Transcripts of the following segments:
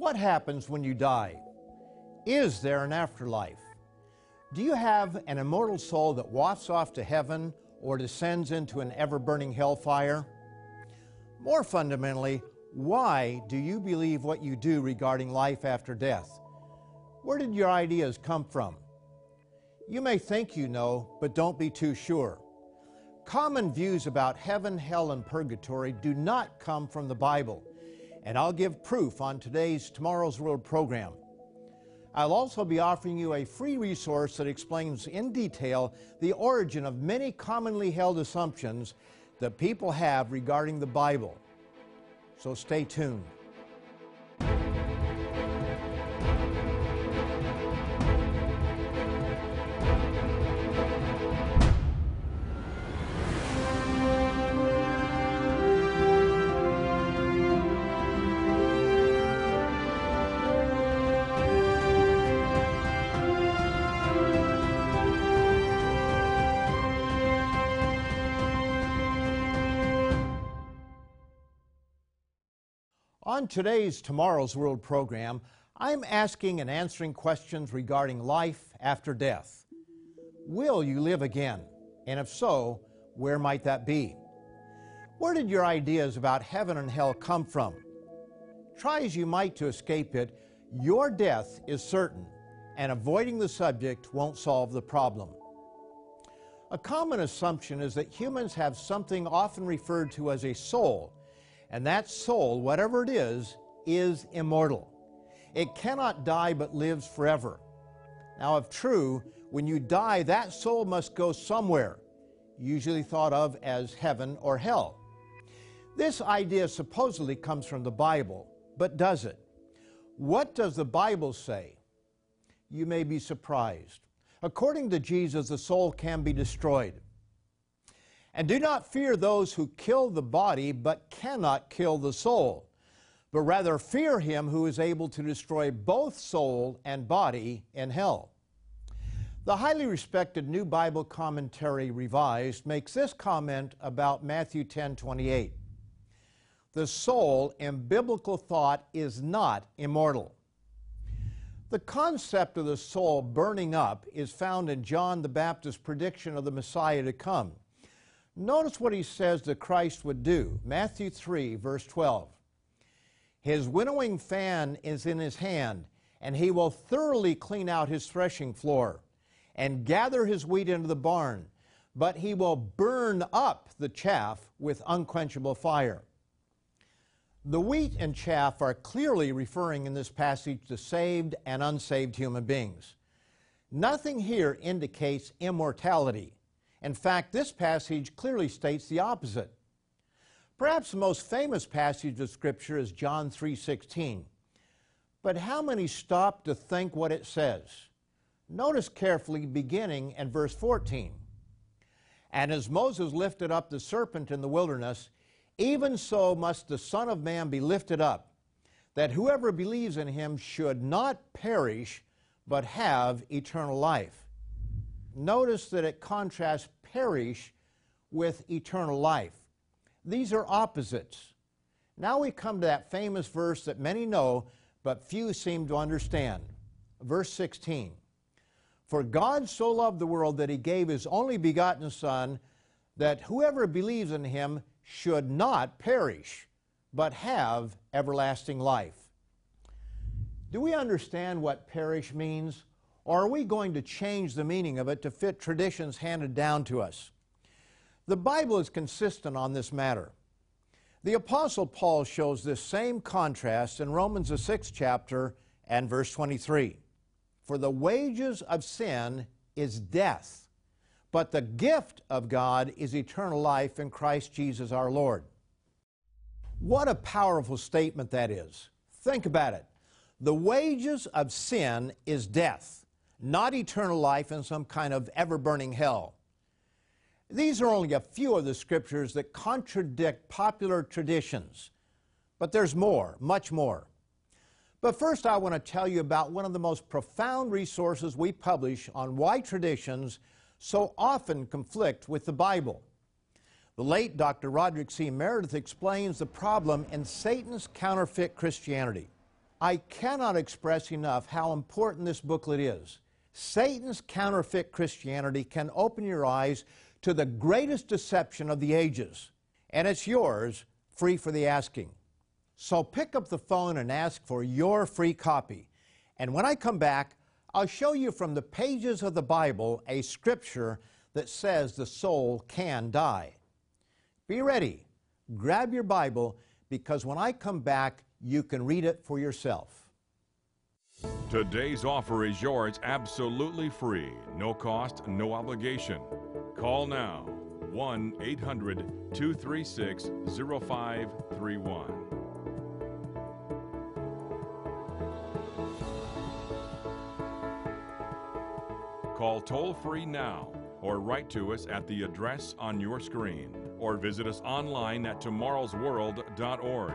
What happens when you die? Is there an afterlife? Do you have an immortal soul that wafts off to heaven or descends into an ever burning hellfire? More fundamentally, why do you believe what you do regarding life after death? Where did your ideas come from? You may think you know, but don't be too sure. Common views about heaven, hell, and purgatory do not come from the Bible and I'll give proof on today's Tomorrow's World program. I'll also be offering you a free resource that explains in detail the origin of many commonly held assumptions that people have regarding the Bible. So stay tuned. On today's Tomorrow's World program, I'm asking and answering questions regarding life after death. Will you live again? And if so, where might that be? Where did your ideas about heaven and hell come from? Try as you might to escape it, your death is certain, and avoiding the subject won't solve the problem. A common assumption is that humans have something often referred to as a soul and that soul, whatever it is, is immortal. It cannot die but lives forever. Now, if true, when you die, that soul must go somewhere, usually thought of as heaven or hell. This idea supposedly comes from the Bible, but does it? What does the Bible say? You may be surprised. According to Jesus, the soul can be destroyed. And do not fear those who kill the body, but cannot kill the soul, but rather fear him who is able to destroy both soul and body in hell. The highly respected New Bible Commentary Revised makes this comment about Matthew 10 28. The soul in biblical thought is not immortal. The concept of the soul burning up is found in John the Baptist's prediction of the Messiah to come. Notice what he says that Christ would do. Matthew 3, verse 12. His winnowing fan is in his hand, and he will thoroughly clean out his threshing floor and gather his wheat into the barn, but he will burn up the chaff with unquenchable fire. The wheat and chaff are clearly referring in this passage to saved and unsaved human beings. Nothing here indicates immortality. In fact, this passage clearly states the opposite. Perhaps the most famous passage of Scripture is John 3:16. But how many stop to think what it says? Notice carefully beginning at verse 14. And as Moses lifted up the serpent in the wilderness, even so must the Son of Man be lifted up, that whoever believes in him should not perish, but have eternal life. Notice that it contrasts perish with eternal life. These are opposites. Now we come to that famous verse that many know, but few seem to understand. Verse 16 For God so loved the world that he gave his only begotten Son, that whoever believes in him should not perish, but have everlasting life. Do we understand what perish means? Or are we going to change the meaning of it to fit traditions handed down to us? The Bible is consistent on this matter. The Apostle Paul shows this same contrast in Romans, the sixth chapter, and verse 23. For the wages of sin is death, but the gift of God is eternal life in Christ Jesus our Lord. What a powerful statement that is. Think about it. The wages of sin is death not eternal life in some kind of ever burning hell. These are only a few of the scriptures that contradict popular traditions, but there's more, much more. But first, I want to tell you about one of the most profound resources we publish on why traditions so often conflict with the Bible. The late Dr. Roderick C. Meredith explains the problem in Satan's counterfeit Christianity. I cannot express enough how important this booklet is. Satan's counterfeit Christianity can open your eyes to the greatest deception of the ages, and it's yours, free for the asking. So pick up the phone and ask for your free copy. And when I come back, I'll show you from the pages of the Bible a scripture that says the soul can die. Be ready. Grab your Bible because when I come back, you can read it for yourself. Today's offer is yours absolutely free, no cost, no obligation. Call now 1 800 236 0531. Call toll free now or write to us at the address on your screen or visit us online at tomorrowsworld.org.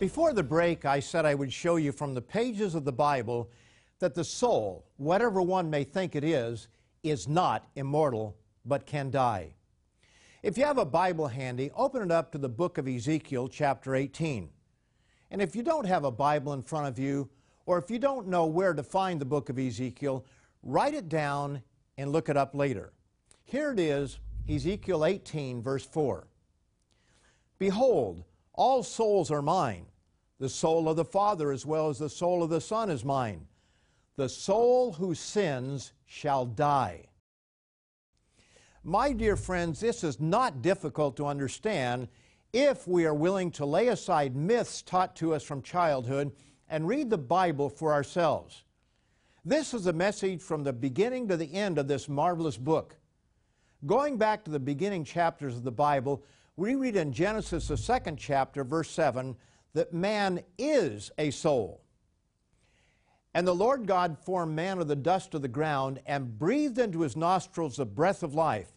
Before the break, I said I would show you from the pages of the Bible that the soul, whatever one may think it is, is not immortal but can die. If you have a Bible handy, open it up to the book of Ezekiel, chapter 18. And if you don't have a Bible in front of you, or if you don't know where to find the book of Ezekiel, write it down and look it up later. Here it is, Ezekiel 18, verse 4. Behold, all souls are mine. The soul of the Father as well as the soul of the Son is mine. The soul who sins shall die. My dear friends, this is not difficult to understand if we are willing to lay aside myths taught to us from childhood and read the Bible for ourselves. This is a message from the beginning to the end of this marvelous book. Going back to the beginning chapters of the Bible, we read in Genesis, the second chapter, verse 7, that man is a soul. And the Lord God formed man of the dust of the ground and breathed into his nostrils the breath of life,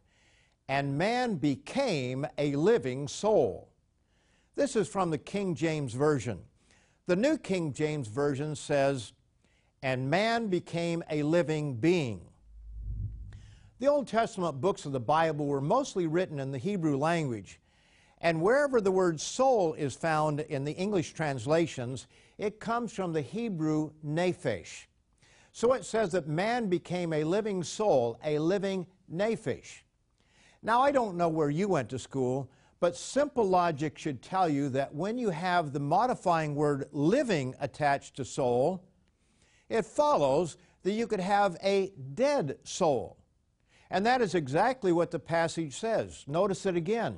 and man became a living soul. This is from the King James Version. The New King James Version says, and man became a living being. The Old Testament books of the Bible were mostly written in the Hebrew language, and wherever the word soul is found in the English translations, it comes from the Hebrew nephesh. So it says that man became a living soul, a living nephesh. Now, I don't know where you went to school, but simple logic should tell you that when you have the modifying word living attached to soul, it follows that you could have a dead soul. And that is exactly what the passage says. Notice it again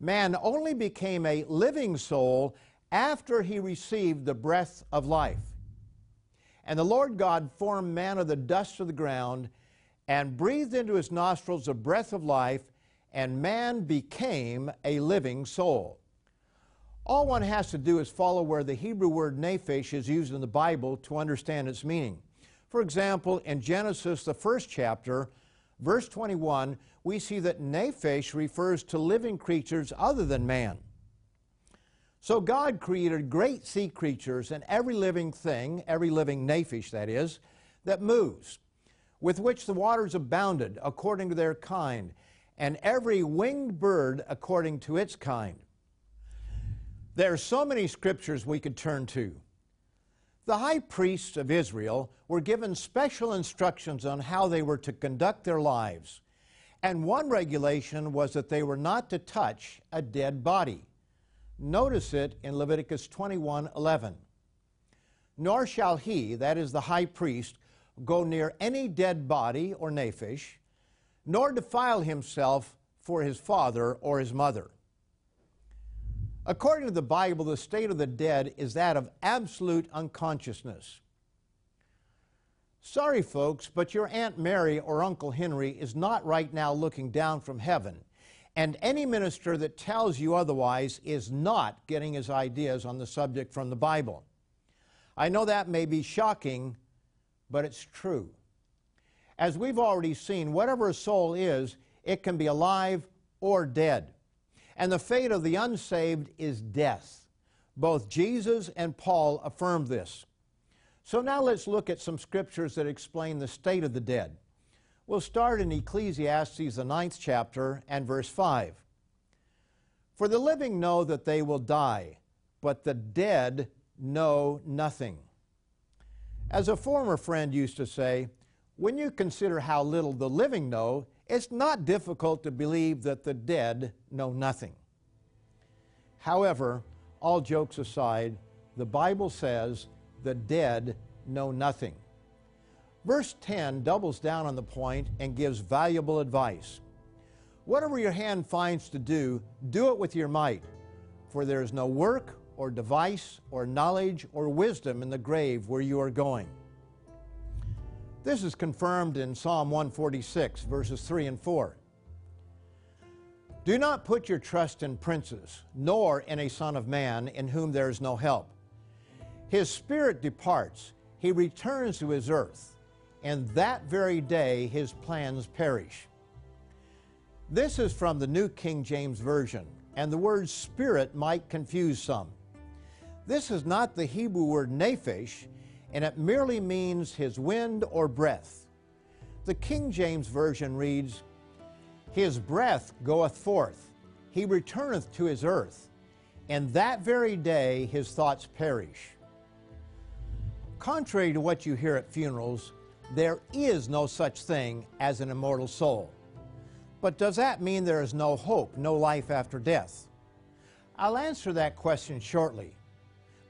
man only became a living soul after he received the breath of life. And the Lord God formed man of the dust of the ground and breathed into his nostrils the breath of life, and man became a living soul. All one has to do is follow where the Hebrew word nephesh is used in the Bible to understand its meaning. For example, in Genesis, the first chapter, verse 21, we see that nephesh refers to living creatures other than man. So God created great sea creatures and every living thing, every living nephesh that is, that moves, with which the waters abounded according to their kind, and every winged bird according to its kind. There are so many scriptures we could turn to. The high priests of Israel were given special instructions on how they were to conduct their lives. And one regulation was that they were not to touch a dead body. Notice it in Leviticus 21 11. Nor shall he, that is the high priest, go near any dead body or nephesh, nor defile himself for his father or his mother. According to the Bible, the state of the dead is that of absolute unconsciousness. Sorry, folks, but your Aunt Mary or Uncle Henry is not right now looking down from heaven, And any minister that tells you otherwise is not getting his ideas on the subject from the Bible. I know that may be shocking, but it's true. As we've already seen, whatever a soul is, it can be alive or dead. And the fate of the unsaved is death. Both Jesus and Paul affirm this. So now let's look at some scriptures that explain the state of the dead. We'll start in Ecclesiastes, the ninth chapter, and verse 5. For the living know that they will die, but the dead know nothing. As a former friend used to say, when you consider how little the living know, it's not difficult to believe that the dead know nothing. However, all jokes aside, the Bible says the dead know nothing. Verse 10 doubles down on the point and gives valuable advice. Whatever your hand finds to do, do it with your might, for there is no work or device or knowledge or wisdom in the grave where you are going. This is confirmed in Psalm 146, verses 3 and 4. Do not put your trust in princes, nor in a son of man in whom there is no help. His spirit departs, he returns to his earth and that very day his plans perish. This is from the New King James Version, and the word spirit might confuse some. This is not the Hebrew word nephesh, and it merely means his wind or breath. The King James Version reads, His breath goeth forth, he returneth to his earth, and that very day his thoughts perish. Contrary to what you hear at funerals, there is no such thing as an immortal soul. But does that mean there is no hope, no life after death? I'll answer that question shortly.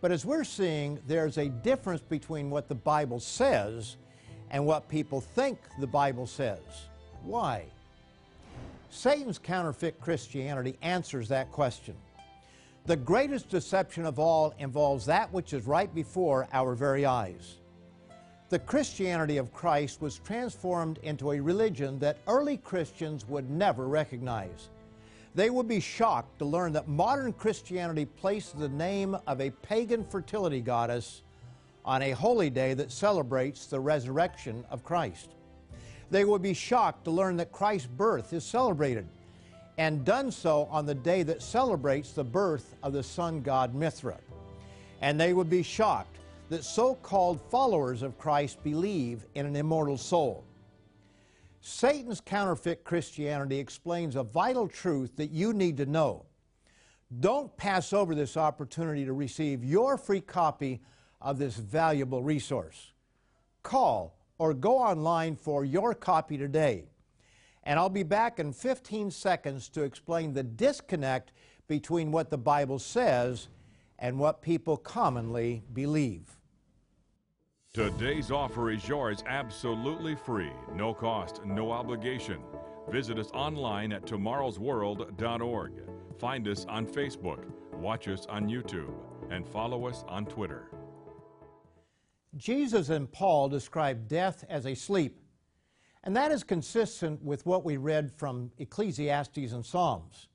But as we're seeing, there's a difference between what the Bible says and what people think the Bible says. Why? Satan's counterfeit Christianity answers that question. The greatest deception of all involves that which is right before our very eyes the Christianity of Christ was transformed into a religion that early Christians would never recognize. They would be shocked to learn that modern Christianity places the name of a pagan fertility goddess on a holy day that celebrates the resurrection of Christ. They would be shocked to learn that Christ's birth is celebrated and done so on the day that celebrates the birth of the sun god Mithra. And they would be shocked that so called followers of Christ believe in an immortal soul. Satan's counterfeit Christianity explains a vital truth that you need to know. Don't pass over this opportunity to receive your free copy of this valuable resource. Call or go online for your copy today. And I'll be back in 15 seconds to explain the disconnect between what the Bible says and what people commonly believe. Today's offer is yours absolutely free, no cost, no obligation. Visit us online at tomorrowsworld.org. Find us on Facebook, watch us on YouTube, and follow us on Twitter. Jesus and Paul describe death as a sleep, and that is consistent with what we read from Ecclesiastes and Psalms.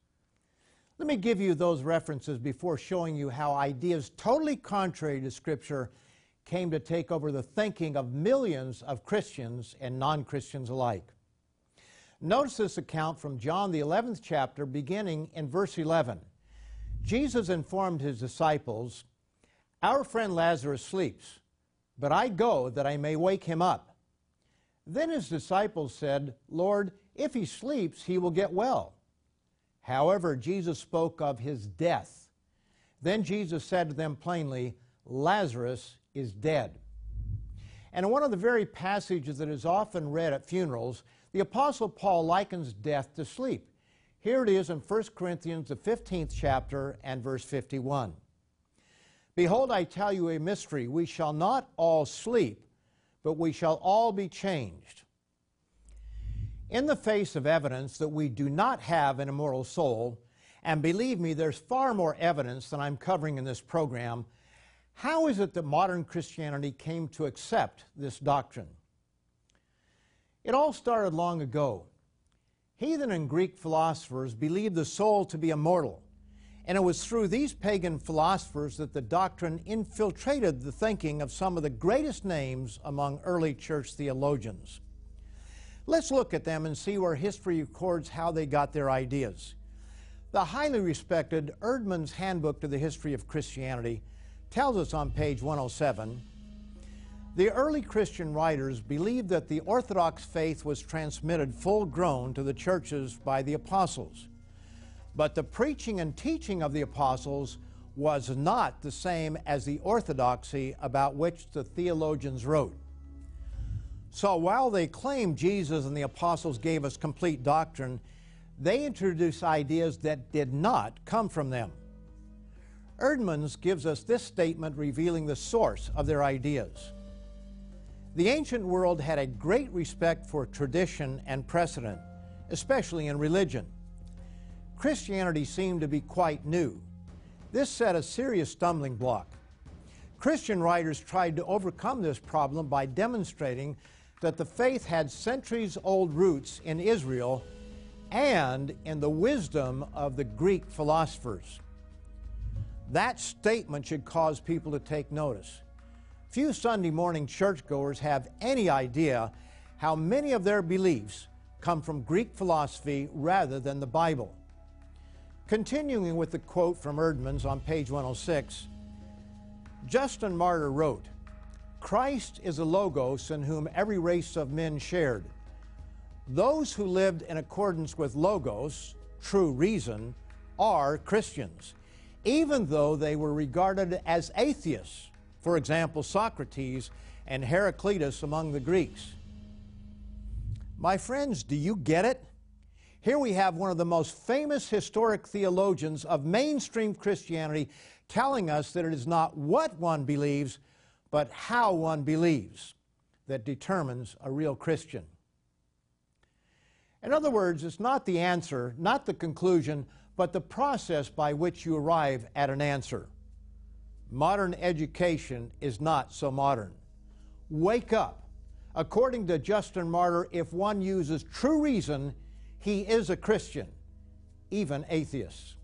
Let me give you those references before showing you how ideas totally contrary to Scripture came to take over the thinking of millions of Christians and non Christians alike. Notice this account from John, the 11th chapter, beginning in verse 11. Jesus informed his disciples, Our friend Lazarus sleeps, but I go that I may wake him up. Then his disciples said, Lord, if he sleeps, he will get well. However, Jesus spoke of his death. Then Jesus said to them plainly, Lazarus is dead. And in one of the very passages that is often read at funerals, the Apostle Paul likens death to sleep. Here it is in 1 Corinthians, the 15th chapter, and verse 51. Behold, I tell you a mystery. We shall not all sleep, but we shall all be changed. In the face of evidence that we do not have an immortal soul, and believe me, there's far more evidence than I'm covering in this program, how is it that modern Christianity came to accept this doctrine? It all started long ago. Heathen and Greek philosophers believed the soul to be immortal, and it was through these pagan philosophers that the doctrine infiltrated the thinking of some of the greatest names among early church theologians. Let's look at them and see where history records how they got their ideas. The highly respected Eerdmans' Handbook to the History of Christianity tells us on page 107 the early Christian writers believed that the Orthodox faith was transmitted full grown to the churches by the apostles. But the preaching and teaching of the apostles was not the same as the orthodoxy about which the theologians wrote. So while they claim Jesus and the apostles gave us complete doctrine, they introduced ideas that did not come from them. Eerdmans gives us this statement revealing the source of their ideas. The ancient world had a great respect for tradition and precedent, especially in religion. Christianity seemed to be quite new. This set a serious stumbling block. Christian writers tried to overcome this problem by demonstrating that the faith had centuries old roots in Israel and in the wisdom of the Greek philosophers. That statement should cause people to take notice. Few Sunday morning churchgoers have any idea how many of their beliefs come from Greek philosophy rather than the Bible. Continuing with the quote from Eerdmans' on page 106, Justin Martyr wrote, Christ is a logos in whom every race of men shared. Those who lived in accordance with logos, true reason, are Christians, even though they were regarded as atheists for example, Socrates and Heraclitus among the Greeks. My friends, do you get it? Here we have one of the most famous historic theologians of mainstream Christianity telling us that it is not what one believes, but how one believes that determines a real Christian. In other words, it's not the answer, not the conclusion, but the process by which you arrive at an answer. Modern education is not so modern. Wake up. According to Justin Martyr, if one uses true reason, he is a Christian, even atheists.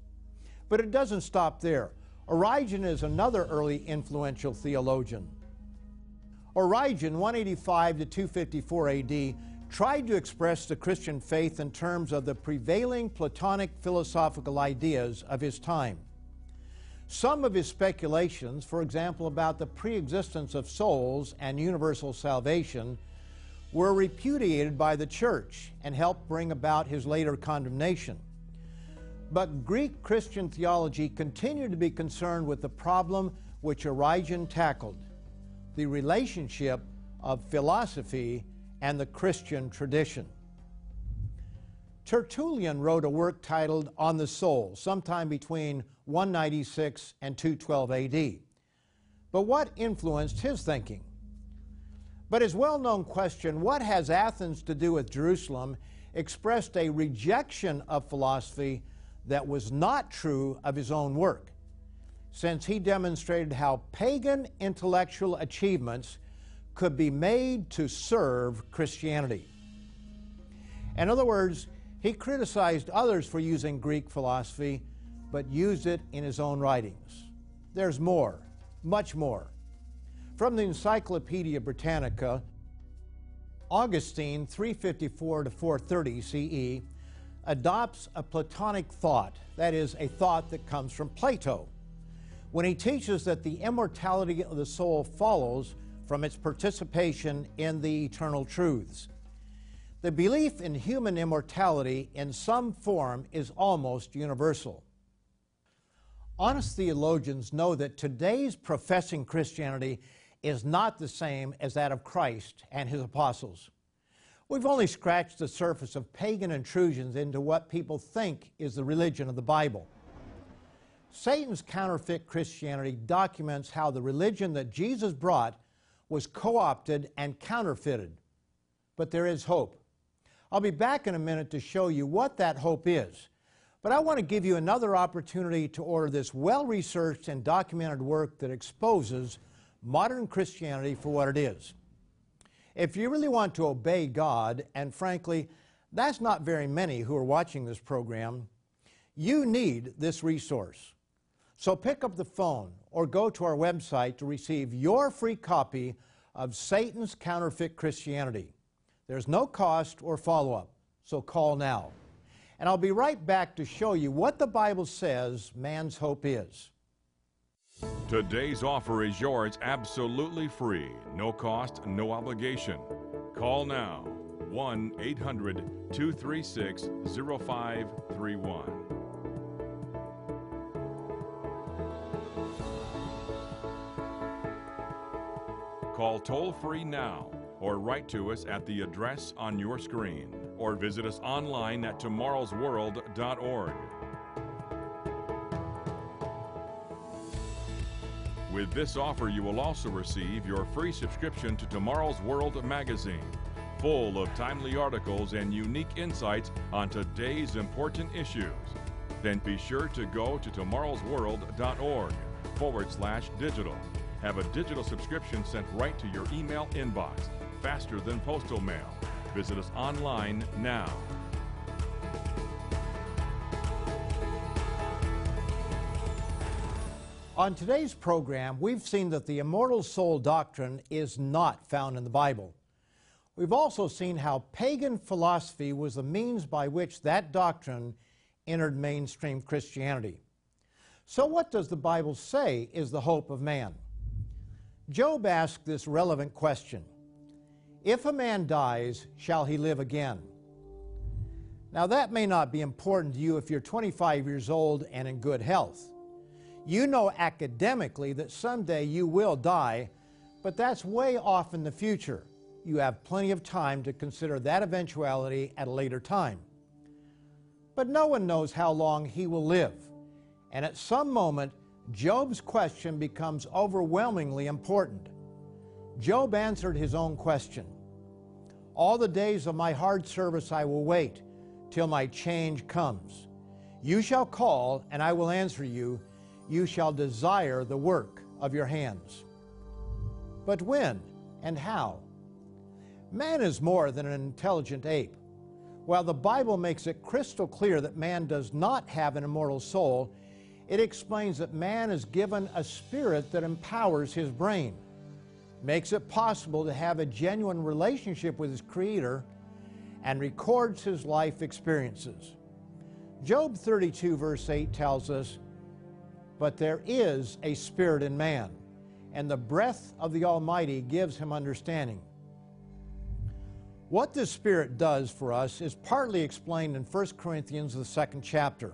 But it doesn't stop there. Origen is another early influential theologian. Origen, 185 to 254 AD, tried to express the Christian faith in terms of the prevailing Platonic philosophical ideas of his time. Some of his speculations, for example, about the preexistence of souls and universal salvation, were repudiated by the church and helped bring about his later condemnation. But Greek Christian theology continued to be concerned with the problem which Origen tackled the relationship of philosophy and the Christian tradition. Tertullian wrote a work titled On the Soul sometime between 196 and 212 AD. But what influenced his thinking? But his well known question, what has Athens to do with Jerusalem, expressed a rejection of philosophy that was not true of his own work, since he demonstrated how pagan intellectual achievements could be made to serve Christianity. In other words, he criticized others for using Greek philosophy but used it in his own writings. There's more, much more. From the Encyclopedia Britannica, Augustine, 354 to 430 CE, adopts a Platonic thought, that is, a thought that comes from Plato, when he teaches that the immortality of the soul follows from its participation in the eternal truths. The belief in human immortality in some form is almost universal. Honest theologians know that today's professing Christianity is not the same as that of Christ and his apostles. We've only scratched the surface of pagan intrusions into what people think is the religion of the Bible. Satan's counterfeit Christianity documents how the religion that Jesus brought was co opted and counterfeited. But there is hope. I'll be back in a minute to show you what that hope is but I want to give you another opportunity to order this well researched and documented work that exposes modern Christianity for what it is. If you really want to obey God and, frankly, That's not very many who are watching this program. You need this resource. So pick up the phone or go to our website to receive your free copy of Satan's Counterfeit Christianity. There's no cost or follow up, so call now. And I'll be right back to show you what the Bible says man's hope is. Today's offer is yours absolutely free, no cost, no obligation. Call now 1 800 236 0531. Call toll free now or write to us at the address on your screen or visit us online at tomorrowsworld.org. With this offer, you will also receive your free subscription to Tomorrow's World magazine, full of timely articles and unique insights on today's important issues. Then be sure to go to tomorrowsworld.org forward slash digital. Have a digital subscription sent right to your email inbox, faster than postal mail. Visit us online now. On today's program, we've seen that the immortal soul doctrine is not found in the Bible. We've also seen how pagan philosophy was the means by which that doctrine entered mainstream Christianity. So, what does the Bible say is the hope of man? Job asked this relevant question If a man dies, shall he live again? Now, that may not be important to you if you're 25 years old and in good health. You know academically that someday you will die, but that's way off in the future. You have plenty of time to consider that eventuality at a later time. But no one knows how long he will live. And at some moment, Job's question becomes overwhelmingly important. Job answered his own question All the days of my hard service I will wait till my change comes. You shall call, and I will answer you you shall desire the work of your hands. But when and how? Man is more than an intelligent ape. While the Bible makes it crystal clear that man does not have an immortal soul, it explains that man is given a spirit that empowers his brain, makes it possible to have a genuine relationship with his Creator, and records his life experiences. Job 32, verse 8 tells us but there is a spirit in man, and the breath of the Almighty gives him understanding. What this Spirit does for us is partly explained in 1 Corinthians, the second chapter.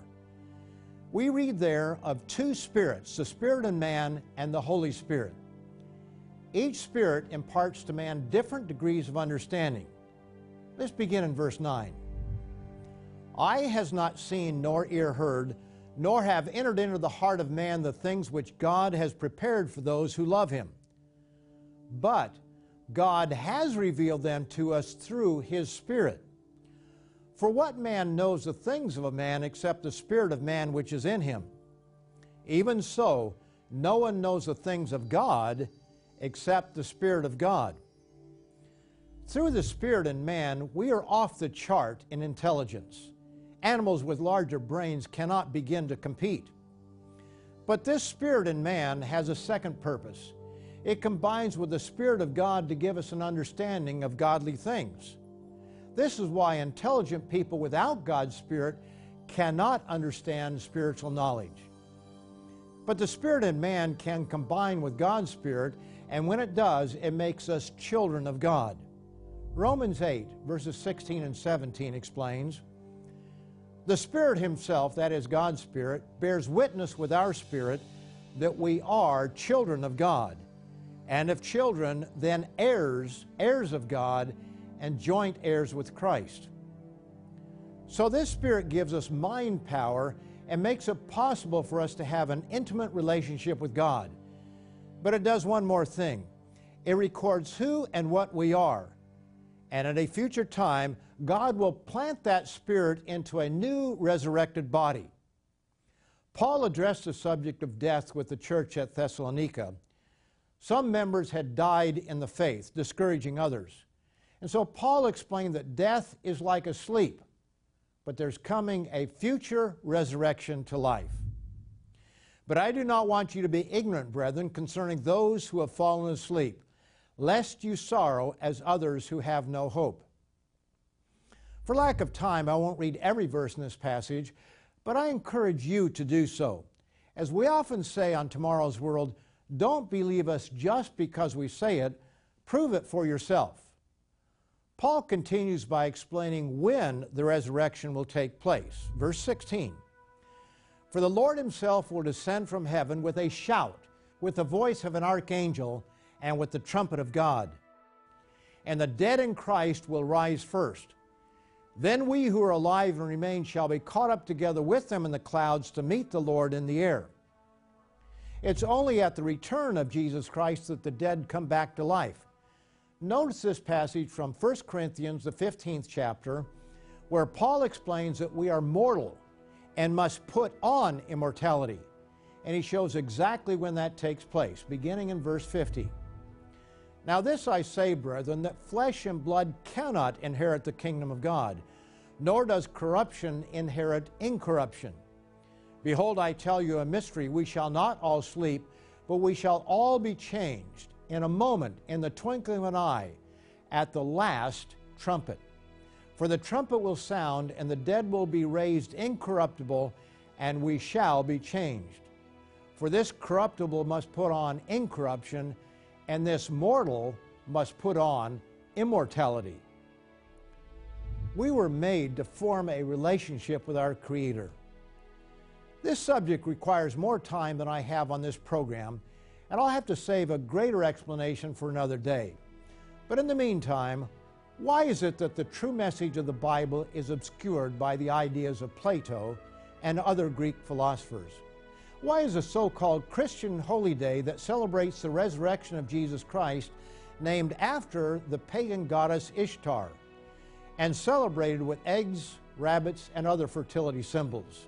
We read there of two spirits, the Spirit in man and the Holy Spirit. Each Spirit imparts to man different degrees of understanding. Let's begin in verse 9. Eye has not seen nor ear heard nor have entered into the heart of man the things which God has prepared for those who love him. But God has revealed them to us through his Spirit. For what man knows the things of a man except the Spirit of man which is in him? Even so, no one knows the things of God except the Spirit of God. Through the Spirit in man, we are off the chart in intelligence. Animals with larger brains cannot begin to compete. But this spirit in man has a second purpose. It combines with the Spirit of God to give us an understanding of godly things. This is why intelligent people without God's Spirit cannot understand spiritual knowledge. But the Spirit in man can combine with God's Spirit, and when it does, it makes us children of God. Romans 8, verses 16 and 17 explains the Spirit Himself, that is God's Spirit, bears witness with our spirit that we are children of God. And if children, then heirs, heirs of God, and joint heirs with Christ. So this Spirit gives us mind power and makes it possible for us to have an intimate relationship with God. But it does one more thing it records who and what we are. And at a future time, God will plant that spirit into a new resurrected body. Paul addressed the subject of death with the church at Thessalonica. Some members had died in the faith, discouraging others. And so Paul explained that death is like a sleep, but there's coming a future resurrection to life. But I do not want you to be ignorant, brethren, concerning those who have fallen asleep, lest you sorrow as others who have no hope. For lack of time, I won't read every verse in this passage, but I encourage you to do so. As we often say on Tomorrow's World, don't believe us just because we say it, prove it for yourself. Paul continues by explaining when the resurrection will take place. Verse 16 For the Lord himself will descend from heaven with a shout, with the voice of an archangel, and with the trumpet of God. And the dead in Christ will rise first. Then we who are alive and remain shall be caught up together with them in the clouds to meet the Lord in the air. It's only at the return of Jesus Christ that the dead come back to life. Notice this passage from 1 Corinthians, the 15th chapter, where Paul explains that we are mortal and must put on immortality. And he shows exactly when that takes place, beginning in verse 50. Now, this I say, brethren, that flesh and blood cannot inherit the kingdom of God, nor does corruption inherit incorruption. Behold, I tell you a mystery. We shall not all sleep, but we shall all be changed in a moment, in the twinkling of an eye, at the last trumpet. For the trumpet will sound, and the dead will be raised incorruptible, and we shall be changed. For this corruptible must put on incorruption and this mortal must put on immortality. We were made to form a relationship with our Creator. This subject requires more time than I have on this program, and I'll have to save a greater explanation for another day. But in the meantime, why is it that the true message of the Bible is obscured by the ideas of Plato and other Greek philosophers? Why is a so called Christian holy day that celebrates the resurrection of Jesus Christ named after the pagan goddess Ishtar and celebrated with eggs, rabbits, and other fertility symbols?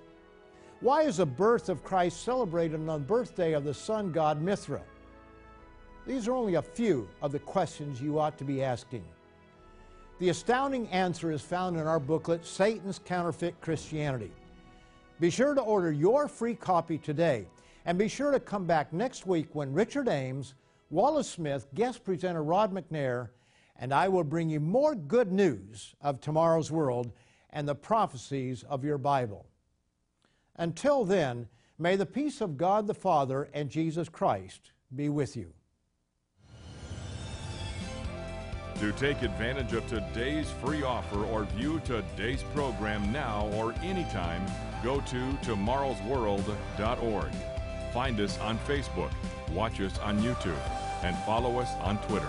Why is the birth of Christ celebrated on the birthday of the sun god Mithra? These are only a few of the questions you ought to be asking. The astounding answer is found in our booklet, Satan's Counterfeit Christianity. Be sure to order your free copy today. And be sure to come back next week when Richard Ames, Wallace Smith, guest presenter Rod McNair, and I will bring you more good news of tomorrow's world and the prophecies of your Bible. Until then, may the peace of God the Father and Jesus Christ be with you. To take advantage of today's free offer or view today's program now or anytime, go to tomorrowsworld.org. Find us on Facebook, watch us on YouTube, and follow us on Twitter.